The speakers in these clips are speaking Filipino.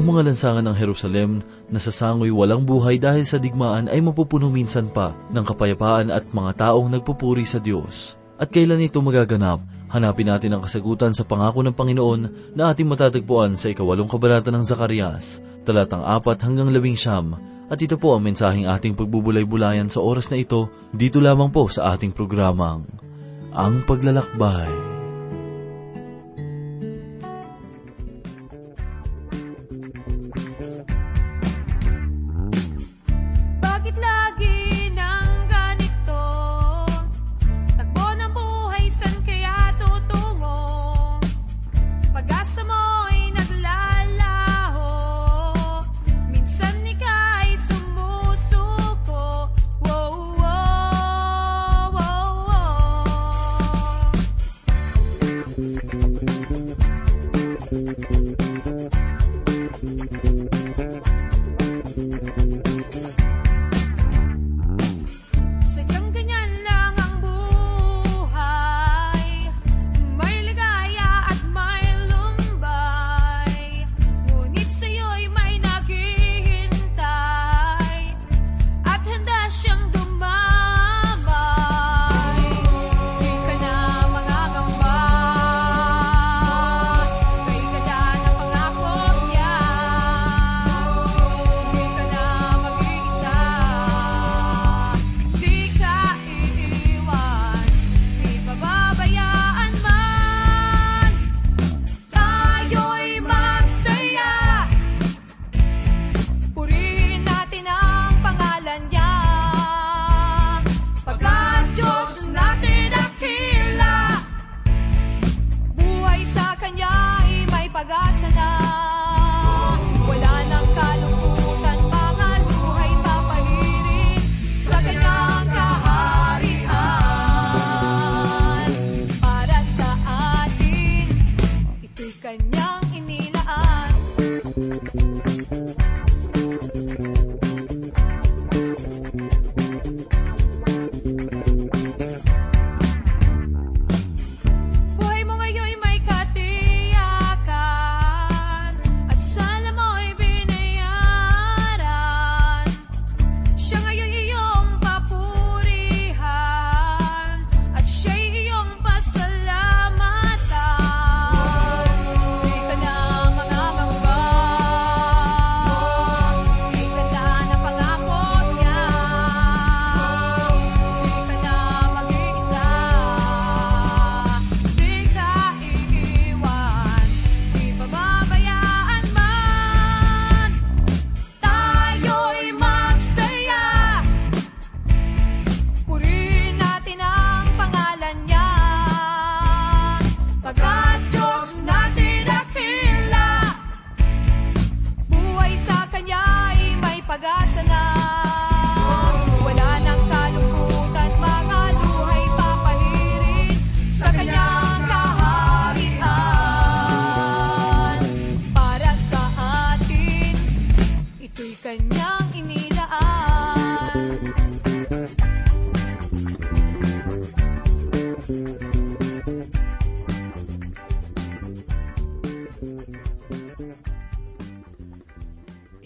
Ang mga lansangan ng Jerusalem na sasangoy walang buhay dahil sa digmaan ay mapupuno minsan pa ng kapayapaan at mga taong nagpupuri sa Diyos. At kailan ito magaganap? Hanapin natin ang kasagutan sa pangako ng Panginoon na ating matatagpuan sa ikawalong kabanata ng Zakarias, talatang apat hanggang labing siyam. At ito po ang mensaheng ating pagbubulay-bulayan sa oras na ito, dito lamang po sa ating programang, Ang Paglalakbay.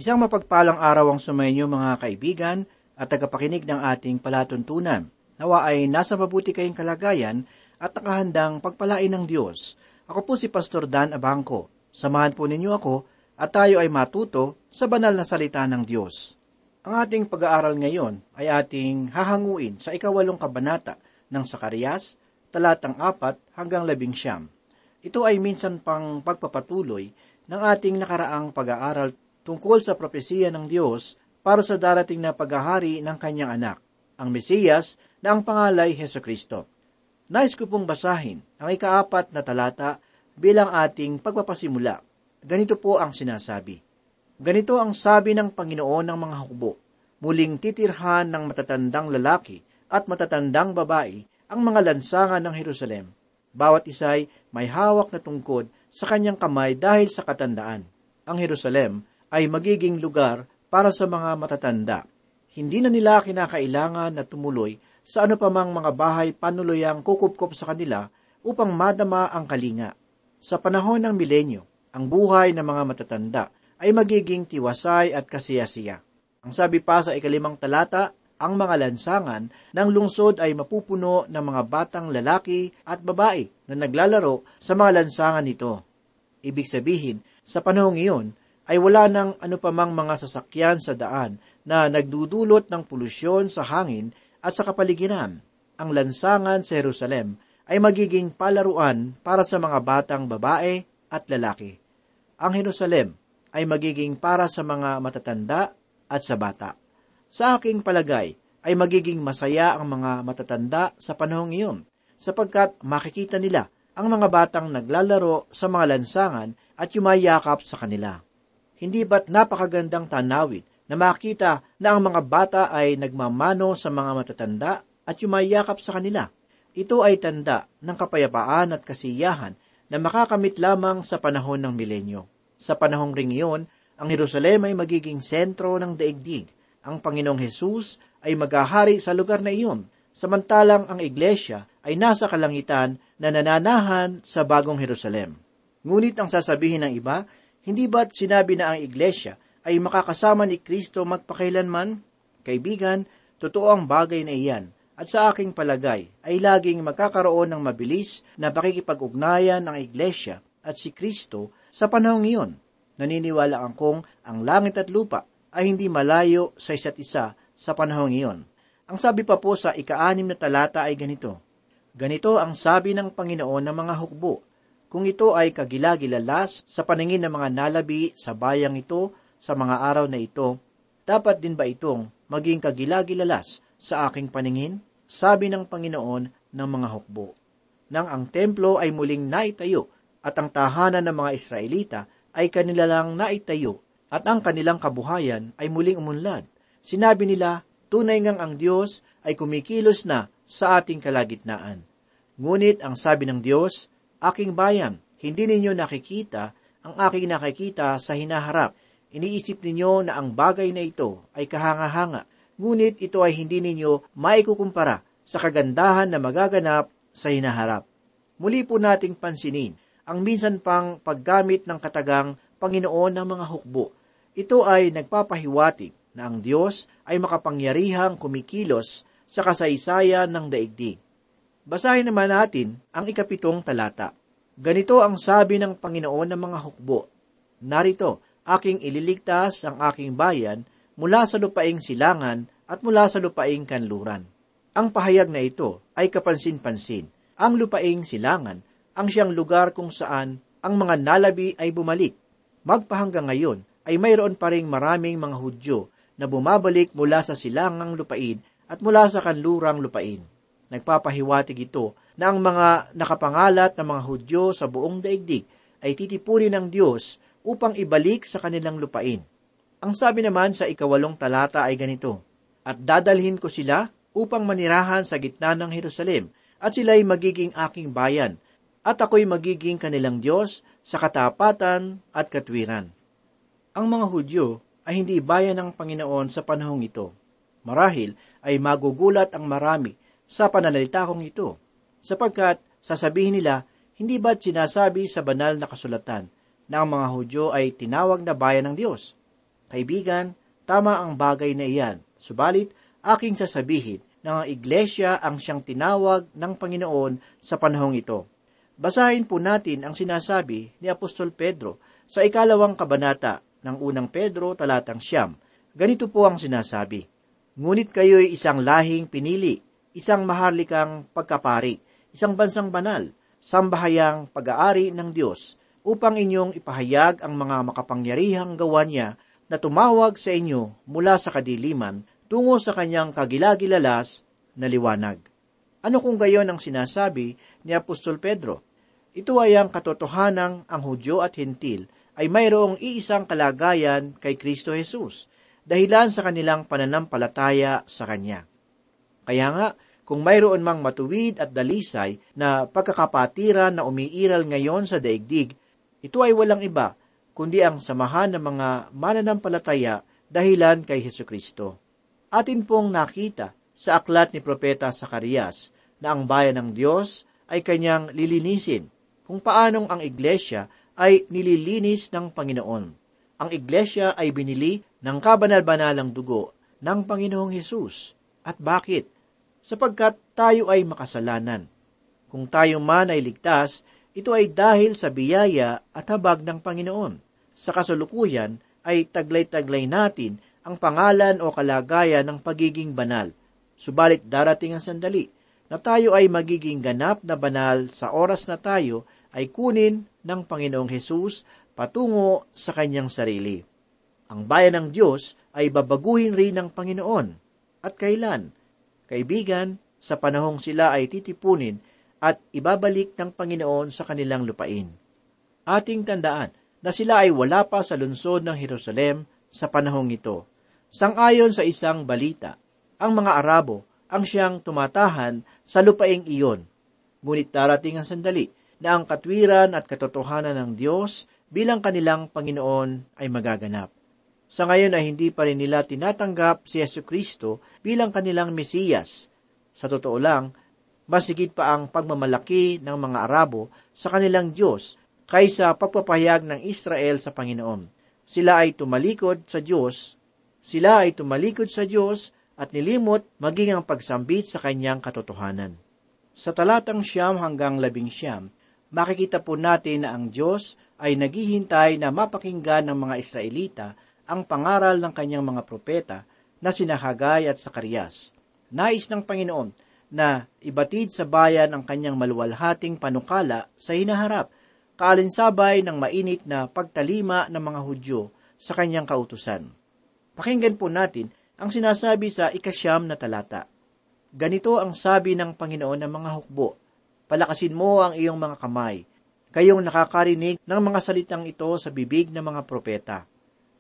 Isang mapagpalang araw ang sumainyo mga kaibigan at tagapakinig ng ating palatuntunan. Nawa ay nasa mabuti kayong kalagayan at nakahandang pagpalain ng Diyos. Ako po si Pastor Dan Abangco. Samahan po ninyo ako at tayo ay matuto sa banal na salita ng Diyos. Ang ating pag-aaral ngayon ay ating hahanguin sa ikawalong kabanata ng Sakarias, talatang apat hanggang labing siyam. Ito ay minsan pang pagpapatuloy ng ating nakaraang pag-aaral tungkol sa propesiya ng Diyos para sa darating na paghahari ng kanyang anak, ang Mesiyas na ang pangalay Heso Kristo. Nais ko pong basahin ang ikaapat na talata bilang ating pagpapasimula. Ganito po ang sinasabi. Ganito ang sabi ng Panginoon ng mga hukbo. Muling titirhan ng matatandang lalaki at matatandang babae ang mga lansangan ng Jerusalem. Bawat isa'y may hawak na tungkod sa kanyang kamay dahil sa katandaan. Ang Jerusalem ay magiging lugar para sa mga matatanda. Hindi na nila kinakailangan na tumuloy sa ano pa mang mga bahay panuluyang kukupkop sa kanila upang madama ang kalinga. Sa panahon ng milenyo, ang buhay ng mga matatanda ay magiging tiwasay at kasiyasiya. Ang sabi pa sa ikalimang talata, ang mga lansangan ng lungsod ay mapupuno ng mga batang lalaki at babae na naglalaro sa mga lansangan nito. Ibig sabihin, sa panahong iyon, ay wala nang anupamang mga sasakyan sa daan na nagdudulot ng polusyon sa hangin at sa kapaligiran. Ang lansangan sa Jerusalem ay magiging palaruan para sa mga batang babae at lalaki. Ang Jerusalem ay magiging para sa mga matatanda at sa bata. Sa aking palagay, ay magiging masaya ang mga matatanda sa panahong iyon, sapagkat makikita nila ang mga batang naglalaro sa mga lansangan at yumayakap sa kanila. Hindi ba't napakagandang tanawin na makita na ang mga bata ay nagmamano sa mga matatanda at yumayakap sa kanila? Ito ay tanda ng kapayapaan at kasiyahan na makakamit lamang sa panahon ng milenyo. Sa panahong ring iyon, ang Jerusalem ay magiging sentro ng daigdig. Ang Panginoong Hesus ay maghahari sa lugar na iyon, samantalang ang iglesia ay nasa kalangitan na nananahan sa bagong Jerusalem. Ngunit ang sasabihin ng iba, hindi ba't sinabi na ang iglesia ay makakasama ni Kristo magpakailanman? Kaibigan, totoo ang bagay na iyan at sa aking palagay ay laging magkakaroon ng mabilis na pakikipag-ugnayan ng Iglesia at si Kristo sa panahong iyon. Naniniwala akong ang langit at lupa ay hindi malayo sa isa't isa sa panahong iyon. Ang sabi pa po sa ikaanim na talata ay ganito, Ganito ang sabi ng Panginoon ng mga hukbo, kung ito ay kagilagilalas sa paningin ng mga nalabi sa bayang ito sa mga araw na ito, dapat din ba itong maging kagilagilalas sa aking paningin, sabi ng Panginoon ng mga hukbo. Nang ang templo ay muling naitayo at ang tahanan ng mga Israelita ay kanila lang naitayo at ang kanilang kabuhayan ay muling umunlad, sinabi nila, tunay ngang ang Diyos ay kumikilos na sa ating kalagitnaan. Ngunit ang sabi ng Diyos, aking bayan, hindi ninyo nakikita ang aking nakikita sa hinaharap. Iniisip ninyo na ang bagay na ito ay kahanga-hanga ngunit ito ay hindi ninyo maikukumpara sa kagandahan na magaganap sa hinaharap. Muli po nating pansinin ang minsan pang paggamit ng katagang Panginoon ng mga hukbo. Ito ay nagpapahiwatig na ang Diyos ay makapangyarihang kumikilos sa kasaysayan ng daigdig. Basahin naman natin ang ikapitong talata. Ganito ang sabi ng Panginoon ng mga hukbo. Narito, aking ililigtas ang aking bayan mula sa lupaing silangan at mula sa lupaing kanluran. Ang pahayag na ito ay kapansin-pansin. Ang lupaing silangan ang siyang lugar kung saan ang mga nalabi ay bumalik. Magpahanggang ngayon ay mayroon pa ring maraming mga Hudyo na bumabalik mula sa silangang lupain at mula sa kanlurang lupain. Nagpapahiwatig ito na ang mga nakapangalat na mga Hudyo sa buong daigdig ay titipunin ng Diyos upang ibalik sa kanilang lupain. Ang sabi naman sa ikawalong talata ay ganito, At dadalhin ko sila upang manirahan sa gitna ng Jerusalem, at sila'y magiging aking bayan, at ako'y magiging kanilang Diyos sa katapatan at katwiran. Ang mga Hudyo ay hindi bayan ng Panginoon sa panahong ito. Marahil ay magugulat ang marami sa pananalita kong ito, sapagkat sasabihin nila, hindi ba't sinasabi sa banal na kasulatan na ang mga Hudyo ay tinawag na bayan ng Diyos? Kaibigan, tama ang bagay na iyan. Subalit, aking sasabihin na ang iglesia ang siyang tinawag ng Panginoon sa panahong ito. Basahin po natin ang sinasabi ni Apostol Pedro sa ikalawang kabanata ng unang Pedro talatang siyam. Ganito po ang sinasabi, Ngunit kayo'y isang lahing pinili, isang maharlikang pagkapari, isang bansang banal, sambahayang pag-aari ng Diyos, upang inyong ipahayag ang mga makapangyarihang gawa niya na tumawag sa inyo mula sa kadiliman tungo sa kanyang kagilagilalas na liwanag. Ano kung gayon ang sinasabi ni Apostol Pedro? Ito ay ang katotohanang ang Hudyo at Hintil ay mayroong iisang kalagayan kay Kristo Jesus, dahilan sa kanilang pananampalataya sa Kanya. Kaya nga, kung mayroon mang matuwid at dalisay na pagkakapatiran na umiiral ngayon sa daigdig, ito ay walang iba kundi ang samahan ng mga mananampalataya dahilan kay Heso Kristo. Atin pong nakita sa aklat ni Propeta Sakarias na ang bayan ng Diyos ay kanyang lilinisin kung paanong ang iglesia ay nililinis ng Panginoon. ang iglesia ay binili ng kabanal-banalang dugo ng Panginoong Hesus. At bakit? Sapagkat tayo ay makasalanan. Kung tayo man ay ligtas, ito ay dahil sa biyaya at habag ng Panginoon. Sa kasulukuyan ay taglay-taglay natin ang pangalan o kalagayan ng pagiging banal. Subalit darating ang sandali na tayo ay magiging ganap na banal sa oras na tayo ay kunin ng Panginoong Hesus patungo sa kanyang sarili. Ang bayan ng Diyos ay babaguhin rin ng Panginoon. At kailan? Kaibigan, sa panahong sila ay titipunin at ibabalik ng Panginoon sa kanilang lupain. Ating tandaan na sila ay wala pa sa lungsod ng Jerusalem sa panahong ito. Sangayon sa isang balita, ang mga Arabo ang siyang tumatahan sa lupaing iyon. Ngunit darating ang sandali na ang katwiran at katotohanan ng Diyos bilang kanilang Panginoon ay magaganap. Sa ngayon ay hindi pa rin nila tinatanggap si Yesu Kristo bilang kanilang Mesiyas. Sa totoo lang, mas higit pa ang pagmamalaki ng mga Arabo sa kanilang Diyos kaysa pagpapahayag ng Israel sa Panginoon. Sila ay tumalikod sa Diyos, sila ay tumalikod sa Diyos at nilimot maging ang pagsambit sa kanyang katotohanan. Sa talatang siyam hanggang labing siyam, makikita po natin na ang Diyos ay naghihintay na mapakinggan ng mga Israelita ang pangaral ng kanyang mga propeta na sinahagay at Sakarias. Nais ng Panginoon na ibatid sa bayan ang kanyang maluwalhating panukala sa hinaharap, kaalinsabay ng mainit na pagtalima ng mga Hudyo sa kanyang kautusan. Pakinggan po natin ang sinasabi sa ikasyam na talata. Ganito ang sabi ng Panginoon ng mga hukbo, Palakasin mo ang iyong mga kamay, kayong nakakarinig ng mga salitang ito sa bibig ng mga propeta.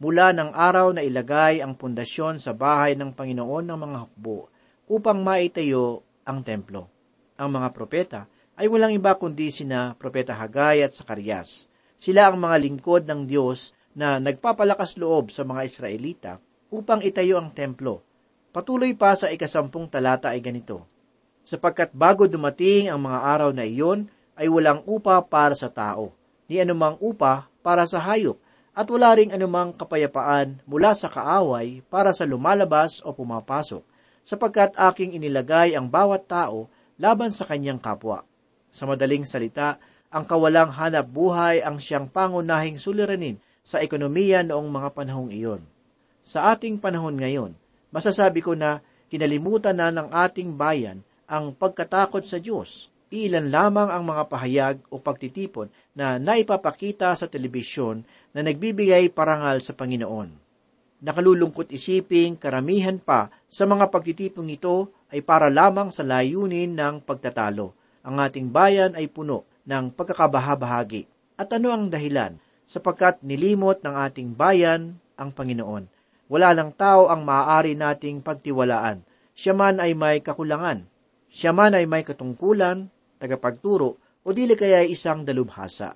Mula ng araw na ilagay ang pundasyon sa bahay ng Panginoon ng mga hukbo, upang maitayo ang templo. Ang mga propeta ay walang iba kundi sina Propeta Hagay at Sakarias. Sila ang mga lingkod ng Diyos na nagpapalakas loob sa mga Israelita upang itayo ang templo. Patuloy pa sa ikasampung talata ay ganito, Sapagkat bago dumating ang mga araw na iyon, ay walang upa para sa tao, ni anumang upa para sa hayop, at wala ring anumang kapayapaan mula sa kaaway para sa lumalabas o pumapasok sapagkat aking inilagay ang bawat tao laban sa kanyang kapwa. Sa madaling salita, ang kawalang hanap buhay ang siyang pangunahing suliranin sa ekonomiya noong mga panahong iyon. Sa ating panahon ngayon, masasabi ko na kinalimutan na ng ating bayan ang pagkatakot sa Diyos. Ilan lamang ang mga pahayag o pagtitipon na naipapakita sa telebisyon na nagbibigay parangal sa Panginoon. Nakalulungkot isiping karamihan pa sa mga pagtitipong ito ay para lamang sa layunin ng pagtatalo. Ang ating bayan ay puno ng pagkakabahabahagi. At ano ang dahilan? Sapagkat nilimot ng ating bayan ang Panginoon. Wala lang tao ang maaari nating pagtiwalaan. Siya man ay may kakulangan. Siya man ay may katungkulan, tagapagturo, o dili kaya ay isang dalubhasa.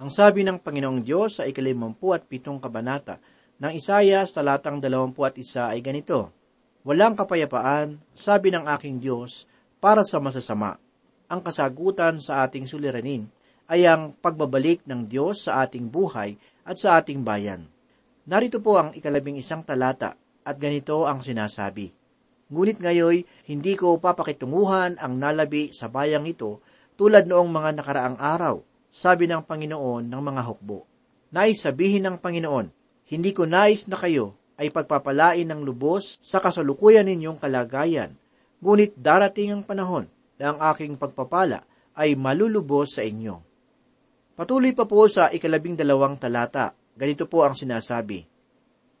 Ang sabi ng Panginoong Diyos sa ikalimampu at pitong kabanata ng Isayas talatang 21 ay ganito, Walang kapayapaan, sabi ng aking Diyos, para sa masasama. Ang kasagutan sa ating suliranin ay ang pagbabalik ng Diyos sa ating buhay at sa ating bayan. Narito po ang ikalabing isang talata at ganito ang sinasabi. Ngunit ngayoy, hindi ko papakitunguhan ang nalabi sa bayang ito tulad noong mga nakaraang araw, sabi ng Panginoon ng mga hukbo. Nais sabihin ng Panginoon, hindi ko nais na kayo ay pagpapalain ng lubos sa kasalukuyan ninyong kalagayan, ngunit darating ang panahon na ang aking pagpapala ay malulubos sa inyo. Patuloy pa po sa ikalabing dalawang talata, ganito po ang sinasabi,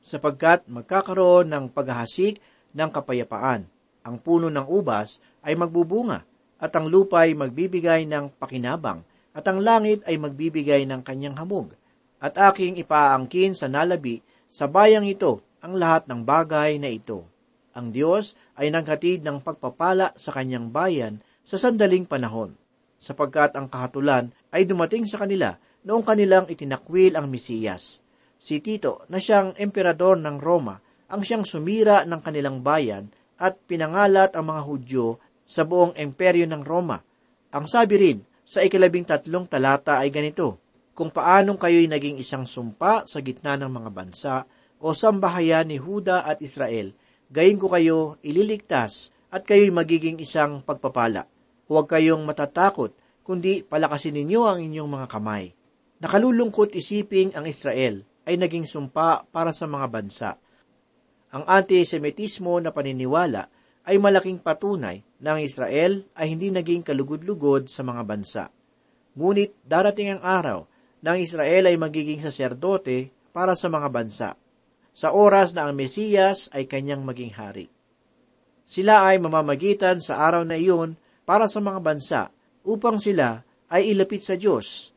sapagkat magkakaroon ng paghahasik ng kapayapaan, ang puno ng ubas ay magbubunga, at ang lupa ay magbibigay ng pakinabang, at ang langit ay magbibigay ng kanyang hamog, at aking ipaangkin sa nalabi sa bayang ito ang lahat ng bagay na ito. Ang Diyos ay naghatid ng pagpapala sa kanyang bayan sa sandaling panahon, sapagkat ang kahatulan ay dumating sa kanila noong kanilang itinakwil ang Mesiyas. Si Tito, na siyang emperador ng Roma, ang siyang sumira ng kanilang bayan at pinangalat ang mga Hudyo sa buong emperyo ng Roma. Ang sabi rin sa ikalabing tatlong talata ay ganito, kung paanong kayo'y naging isang sumpa sa gitna ng mga bansa o sambahayan ni Huda at Israel, gayon ko kayo ililigtas at kayo'y magiging isang pagpapala. Huwag kayong matatakot, kundi palakasin ninyo ang inyong mga kamay. Nakalulungkot isiping ang Israel ay naging sumpa para sa mga bansa. Ang antisemitismo na paniniwala ay malaking patunay na ang Israel ay hindi naging kalugod-lugod sa mga bansa. Ngunit darating ang araw na ang Israel ay magiging saserdote para sa mga bansa, sa oras na ang Mesiyas ay kanyang maging hari. Sila ay mamamagitan sa araw na iyon para sa mga bansa upang sila ay ilapit sa Diyos.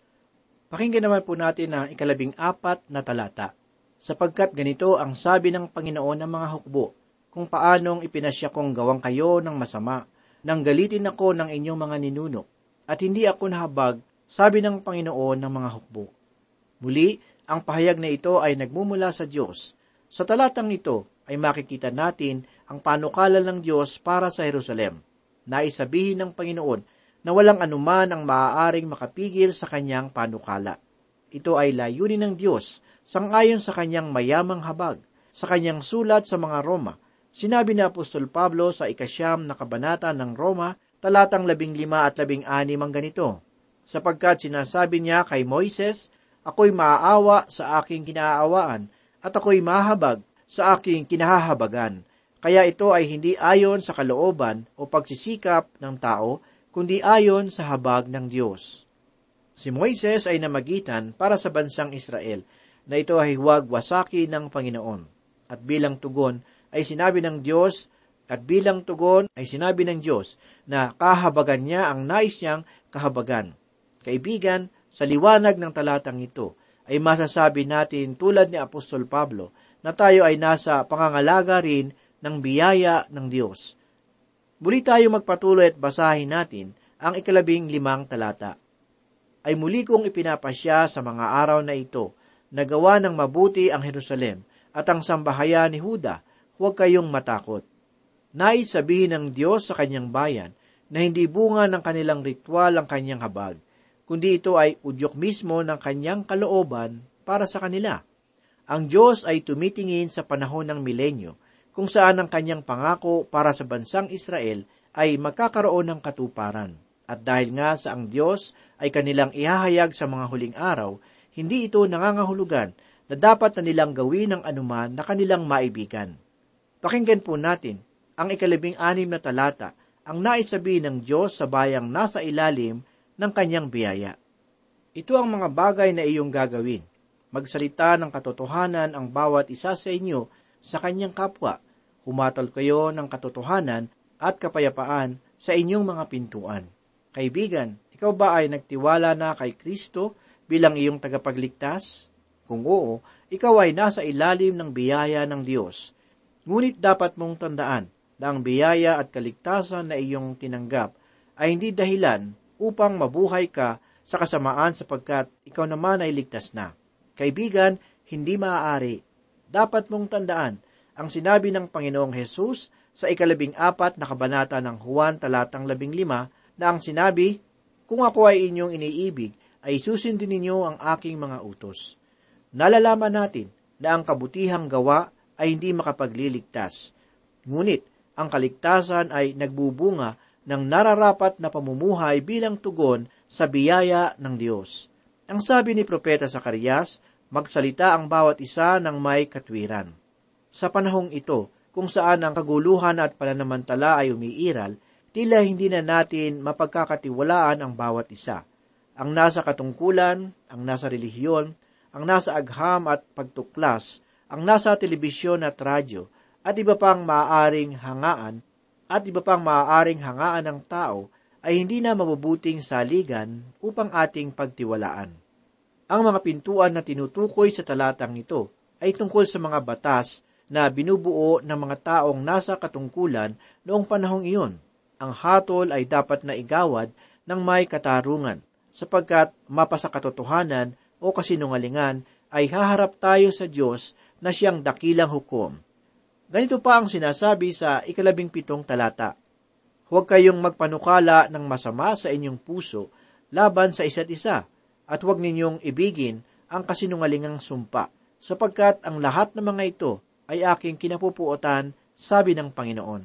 Pakinggan naman po natin ang ikalabing apat na talata. Sapagkat ganito ang sabi ng Panginoon ng mga hukbo, kung paanong ipinasya kong gawang kayo ng masama, nang galitin ako ng inyong mga ninuno, at hindi ako nahabag, sabi ng Panginoon ng mga hukbo. Muli, ang pahayag na ito ay nagmumula sa Diyos. Sa talatang ito ay makikita natin ang panukala ng Diyos para sa Jerusalem. Naisabihin ng Panginoon na walang anuman ang maaaring makapigil sa kanyang panukala. Ito ay layunin ng Diyos sangayon sa kanyang mayamang habag, sa kanyang sulat sa mga Roma, Sinabi ni Apostol Pablo sa ikasyam na kabanata ng Roma, talatang labing lima at labing anim ang ganito, sapagkat sinasabi niya kay Moises, ako'y maaawa sa aking kinaawaan, at ako'y mahabag sa aking kinahahabagan. Kaya ito ay hindi ayon sa kalooban o pagsisikap ng tao, kundi ayon sa habag ng Diyos. Si Moises ay namagitan para sa bansang Israel na ito ay huwag wasaki ng Panginoon. At bilang tugon, ay sinabi ng Diyos at bilang tugon ay sinabi ng Diyos na kahabagan niya ang nais niyang kahabagan. Kaibigan, sa liwanag ng talatang ito ay masasabi natin tulad ni Apostol Pablo na tayo ay nasa pangangalaga rin ng biyaya ng Diyos. Muli tayo magpatuloy at basahin natin ang ikalabing limang talata. Ay muli kong ipinapasya sa mga araw na ito na gawa ng mabuti ang Jerusalem at ang sambahayan ni Huda huwag kayong matakot. Nais sabihin ng Diyos sa kanyang bayan na hindi bunga ng kanilang ritual ang kanyang habag, kundi ito ay udyok mismo ng kanyang kalooban para sa kanila. Ang Diyos ay tumitingin sa panahon ng milenyo, kung saan ang kanyang pangako para sa bansang Israel ay magkakaroon ng katuparan. At dahil nga sa ang Diyos ay kanilang ihahayag sa mga huling araw, hindi ito nangangahulugan na dapat na nilang gawin ang anuman na kanilang maibigan. Pakinggan po natin ang ikalabing anim na talata, ang naisabi ng Diyos sa bayang nasa ilalim ng kanyang biyaya. Ito ang mga bagay na iyong gagawin. Magsalita ng katotohanan ang bawat isa sa inyo sa kanyang kapwa. Humatol kayo ng katotohanan at kapayapaan sa inyong mga pintuan. Kaibigan, ikaw ba ay nagtiwala na kay Kristo bilang iyong tagapagligtas? Kung oo, ikaw ay nasa ilalim ng biyaya ng Diyos Ngunit dapat mong tandaan na ang biyaya at kaligtasan na iyong tinanggap ay hindi dahilan upang mabuhay ka sa kasamaan sapagkat ikaw naman ay ligtas na. Kaibigan, hindi maaari. Dapat mong tandaan ang sinabi ng Panginoong Hesus sa ikalabing apat na kabanata ng Juan talatang labing lima na ang sinabi, Kung ako ay inyong iniibig, ay susundin ninyo ang aking mga utos. Nalalaman natin na ang kabutihang gawa ay hindi makapagliligtas. Ngunit ang kaligtasan ay nagbubunga ng nararapat na pamumuhay bilang tugon sa biyaya ng Diyos. Ang sabi ni Propeta Sakarias, magsalita ang bawat isa ng may katwiran. Sa panahong ito, kung saan ang kaguluhan at pananamantala ay umiiral, tila hindi na natin mapagkakatiwalaan ang bawat isa. Ang nasa katungkulan, ang nasa relihiyon, ang nasa agham at pagtuklas ang nasa telebisyon at radyo at iba pang maaaring hangaan at iba pang maaaring hangaan ng tao ay hindi na mabubuting saligan upang ating pagtiwalaan. Ang mga pintuan na tinutukoy sa talatang ito ay tungkol sa mga batas na binubuo ng mga taong nasa katungkulan noong panahong iyon. Ang hatol ay dapat na igawad ng may katarungan, sapagkat mapasa katotohanan o kasinungalingan ay haharap tayo sa Diyos na siyang dakilang hukom. Ganito pa ang sinasabi sa ikalabing pitong talata. Huwag kayong magpanukala ng masama sa inyong puso laban sa isa't isa, at huwag ninyong ibigin ang kasinungalingang sumpa, sapagkat ang lahat ng mga ito ay aking kinapupuotan, sabi ng Panginoon.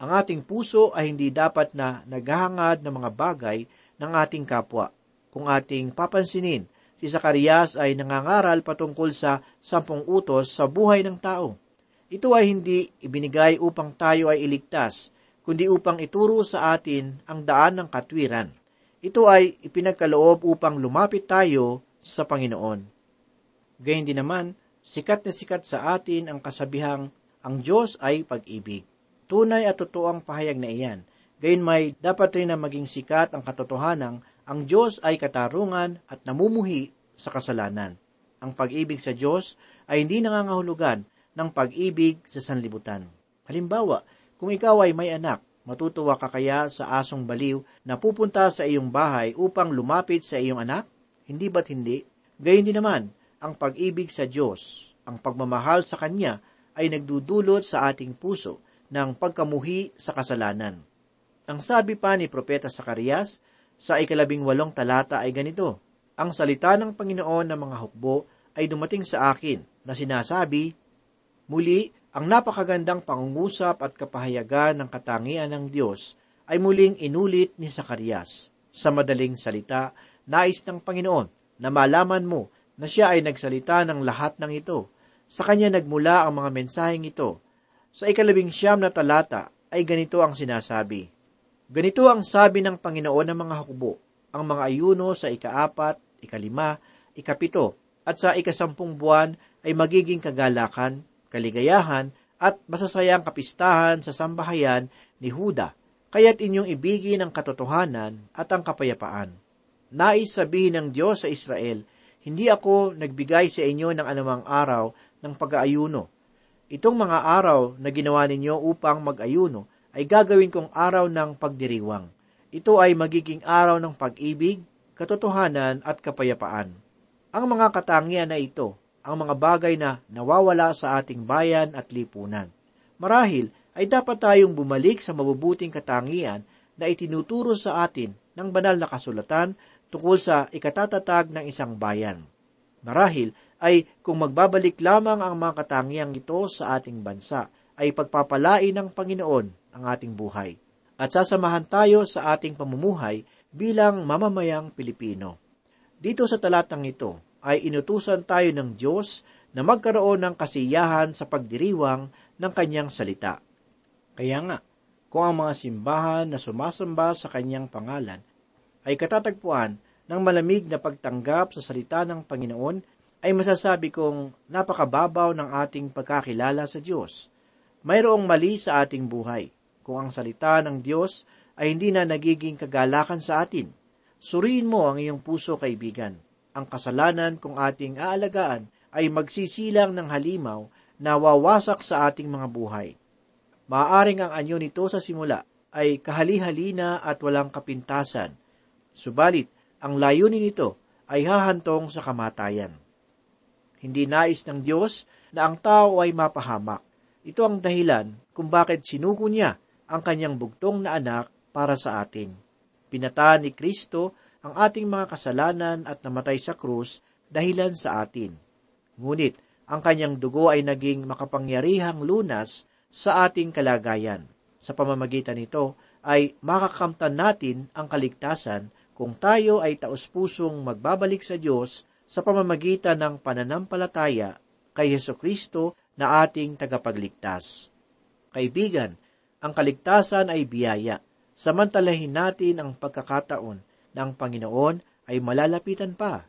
Ang ating puso ay hindi dapat na naghahangad ng mga bagay ng ating kapwa. Kung ating papansinin, si Zacarias ay nangangaral patungkol sa sampung utos sa buhay ng tao. Ito ay hindi ibinigay upang tayo ay iligtas, kundi upang ituro sa atin ang daan ng katwiran. Ito ay ipinagkaloob upang lumapit tayo sa Panginoon. Gayun din naman, sikat na sikat sa atin ang kasabihang ang Diyos ay pag-ibig. Tunay at totoo ang pahayag na iyan. Gayun may dapat rin na maging sikat ang katotohanang ang Diyos ay katarungan at namumuhi sa kasalanan. Ang pag-ibig sa Diyos ay hindi nangangahulugan ng pag-ibig sa sanlibutan. Halimbawa, kung ikaw ay may anak, matutuwa ka kaya sa asong baliw na pupunta sa iyong bahay upang lumapit sa iyong anak? Hindi ba't hindi? Gayun din naman, ang pag-ibig sa Diyos, ang pagmamahal sa Kanya ay nagdudulot sa ating puso ng pagkamuhi sa kasalanan. Ang sabi pa ni Propeta Sakarias sa ikalabing walong talata ay ganito, Ang salita ng Panginoon ng mga hukbo ay dumating sa akin na sinasabi, Muli, ang napakagandang pangungusap at kapahayagan ng katangian ng Diyos ay muling inulit ni Sakarias. Sa madaling salita, nais ng Panginoon na malaman mo na siya ay nagsalita ng lahat ng ito. Sa kanya nagmula ang mga mensaheng ito. Sa ikalabing siyam na talata ay ganito ang sinasabi. Ganito ang sabi ng Panginoon ng mga hukbo, ang mga ayuno sa ikaapat, ikalima, ikapito, at sa ikasampung buwan ay magiging kagalakan, kaligayahan, at masasayang kapistahan sa sambahayan ni Huda, kaya't inyong ibigin ang katotohanan at ang kapayapaan. Nais sabihin ng Diyos sa Israel, hindi ako nagbigay sa inyo ng anumang araw ng pag-aayuno. Itong mga araw na ginawa ninyo upang mag-ayuno ay gagawin kong araw ng pagdiriwang. Ito ay magiging araw ng pag-ibig, katotohanan at kapayapaan. Ang mga katangian na ito, ang mga bagay na nawawala sa ating bayan at lipunan. Marahil ay dapat tayong bumalik sa mabubuting katangian na itinuturo sa atin ng banal na kasulatan tungkol sa ikatatatag ng isang bayan. Marahil ay kung magbabalik lamang ang mga katangiang ito sa ating bansa, ay pagpapalain ng Panginoon ang ating buhay. At sasamahan tayo sa ating pamumuhay bilang mamamayang Pilipino. Dito sa talatang ito ay inutusan tayo ng Diyos na magkaroon ng kasiyahan sa pagdiriwang ng kanyang salita. Kaya nga, kung ang mga simbahan na sumasamba sa kanyang pangalan ay katatagpuan ng malamig na pagtanggap sa salita ng Panginoon, ay masasabi kong napakababaw ng ating pagkakilala sa Diyos. Mayroong mali sa ating buhay kung ang salita ng Diyos ay hindi na nagiging kagalakan sa atin. Suriin mo ang iyong puso, kaibigan. Ang kasalanan kung ating aalagaan ay magsisilang ng halimaw na wawasak sa ating mga buhay. Maaring ang anyo nito sa simula ay kahali-halina at walang kapintasan. Subalit, ang layunin nito ay hahantong sa kamatayan. Hindi nais ng Diyos na ang tao ay mapahamak. Ito ang dahilan kung bakit sinugo niya ang kanyang bugtong na anak para sa atin. Pinataan ni Kristo ang ating mga kasalanan at namatay sa krus dahilan sa atin. Ngunit, ang kanyang dugo ay naging makapangyarihang lunas sa ating kalagayan. Sa pamamagitan nito ay makakamtan natin ang kaligtasan kung tayo ay taus-pusong magbabalik sa Diyos sa pamamagitan ng pananampalataya kay Heso Kristo na ating tagapagligtas. Kaibigan, ang kaligtasan ay biyaya. Samantalahin natin ang pagkakataon ng Panginoon ay malalapitan pa,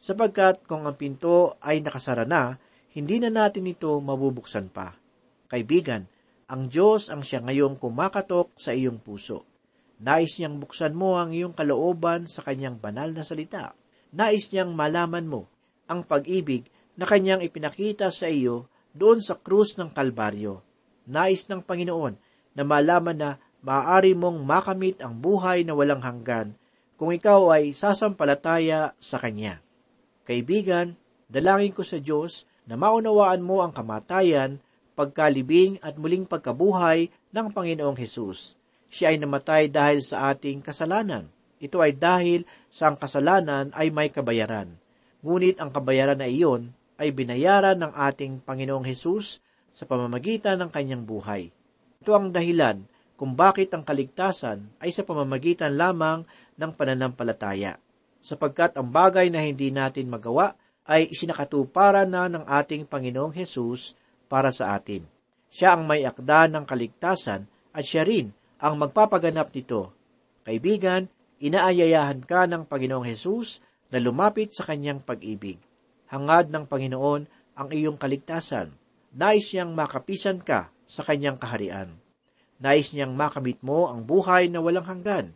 sapagkat kung ang pinto ay nakasara na, hindi na natin ito mabubuksan pa. Kaibigan, ang Diyos ang siya ngayong kumakatok sa iyong puso. Nais niyang buksan mo ang iyong kalooban sa kanyang banal na salita. Nais niyang malaman mo ang pag-ibig na kanyang ipinakita sa iyo doon sa krus ng Kalbaryo. Nais ng Panginoon na malaman na maaari mong makamit ang buhay na walang hanggan kung ikaw ay sasampalataya sa Kanya. Kaibigan, dalangin ko sa Diyos na maunawaan mo ang kamatayan, pagkalibing at muling pagkabuhay ng Panginoong Hesus siya ay namatay dahil sa ating kasalanan. Ito ay dahil sa ang kasalanan ay may kabayaran. Ngunit ang kabayaran na iyon ay binayaran ng ating Panginoong Hesus sa pamamagitan ng kanyang buhay. Ito ang dahilan kung bakit ang kaligtasan ay sa pamamagitan lamang ng pananampalataya, sapagkat ang bagay na hindi natin magawa ay isinakatuparan na ng ating Panginoong Hesus para sa atin. Siya ang may akda ng kaligtasan at siya rin ang magpapaganap nito. Kaibigan, inaayayahan ka ng Panginoong Hesus na lumapit sa kanyang pag-ibig. Hangad ng Panginoon ang iyong kaligtasan. Nais niyang makapisan ka sa kanyang kaharian. Nais niyang makamit mo ang buhay na walang hanggan.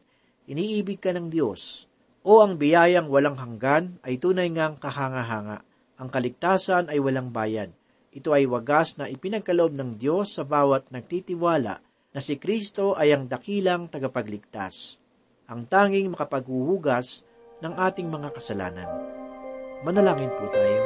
Iniibig ka ng Diyos. O ang biyayang walang hanggan ay tunay ngang kahanga-hanga. Ang kaligtasan ay walang bayad. Ito ay wagas na ipinagkaloob ng Diyos sa bawat nagtitiwala na si Kristo ay ang dakilang tagapagligtas. Ang tanging makapaghuhugas ng ating mga kasalanan. Manalangin po tayo.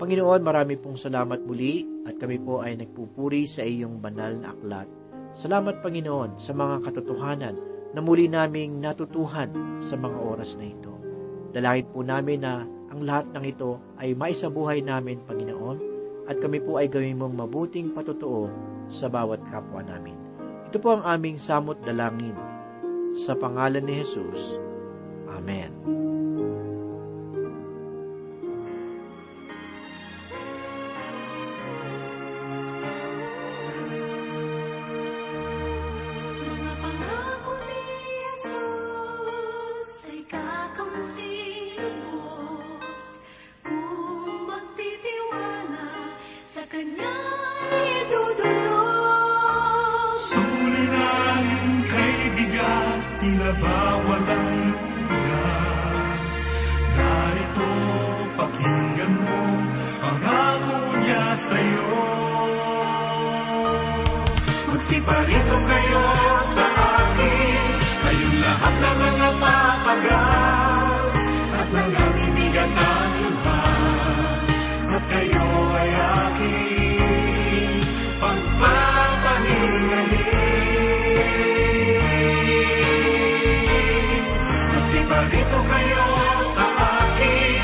Panginoon, marami pong salamat muli at kami po ay nagpupuri sa iyong banal na aklat. Salamat Panginoon sa mga katotohanan na muli naming natutuhan sa mga oras na ito. Dalangin po namin na ang lahat ng ito ay maisabuhay namin, Panginoon, at kami po ay gawin mong mabuting patotoo sa bawat kapwa namin. Ito po ang aming samot dalangin. Sa pangalan ni Jesus. Amen. Sa'yo. Magsiparito kayo sa akin, kayong lahat na mga papagal, at mga bibigat ang luhan, at kayo ay aking pagpapahingahin. Magsiparito kayo sa akin,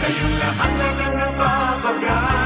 kayong lahat na mga papagal,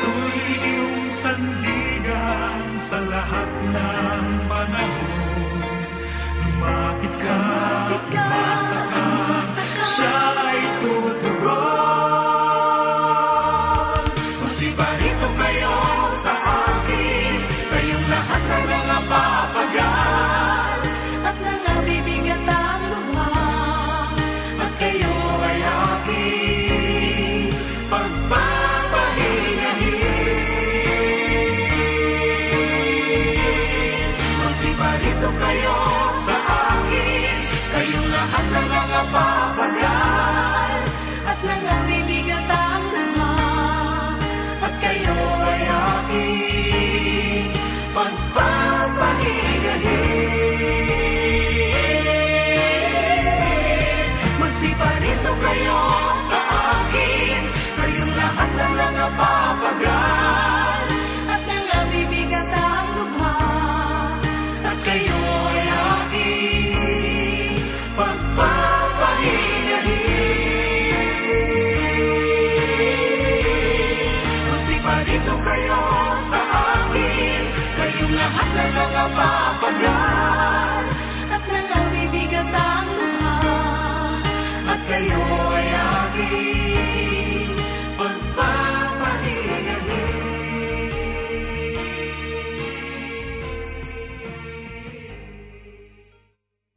Ako'y iyong sandigan sa lahat ng panahon. Lumapit ka, lumapit ka.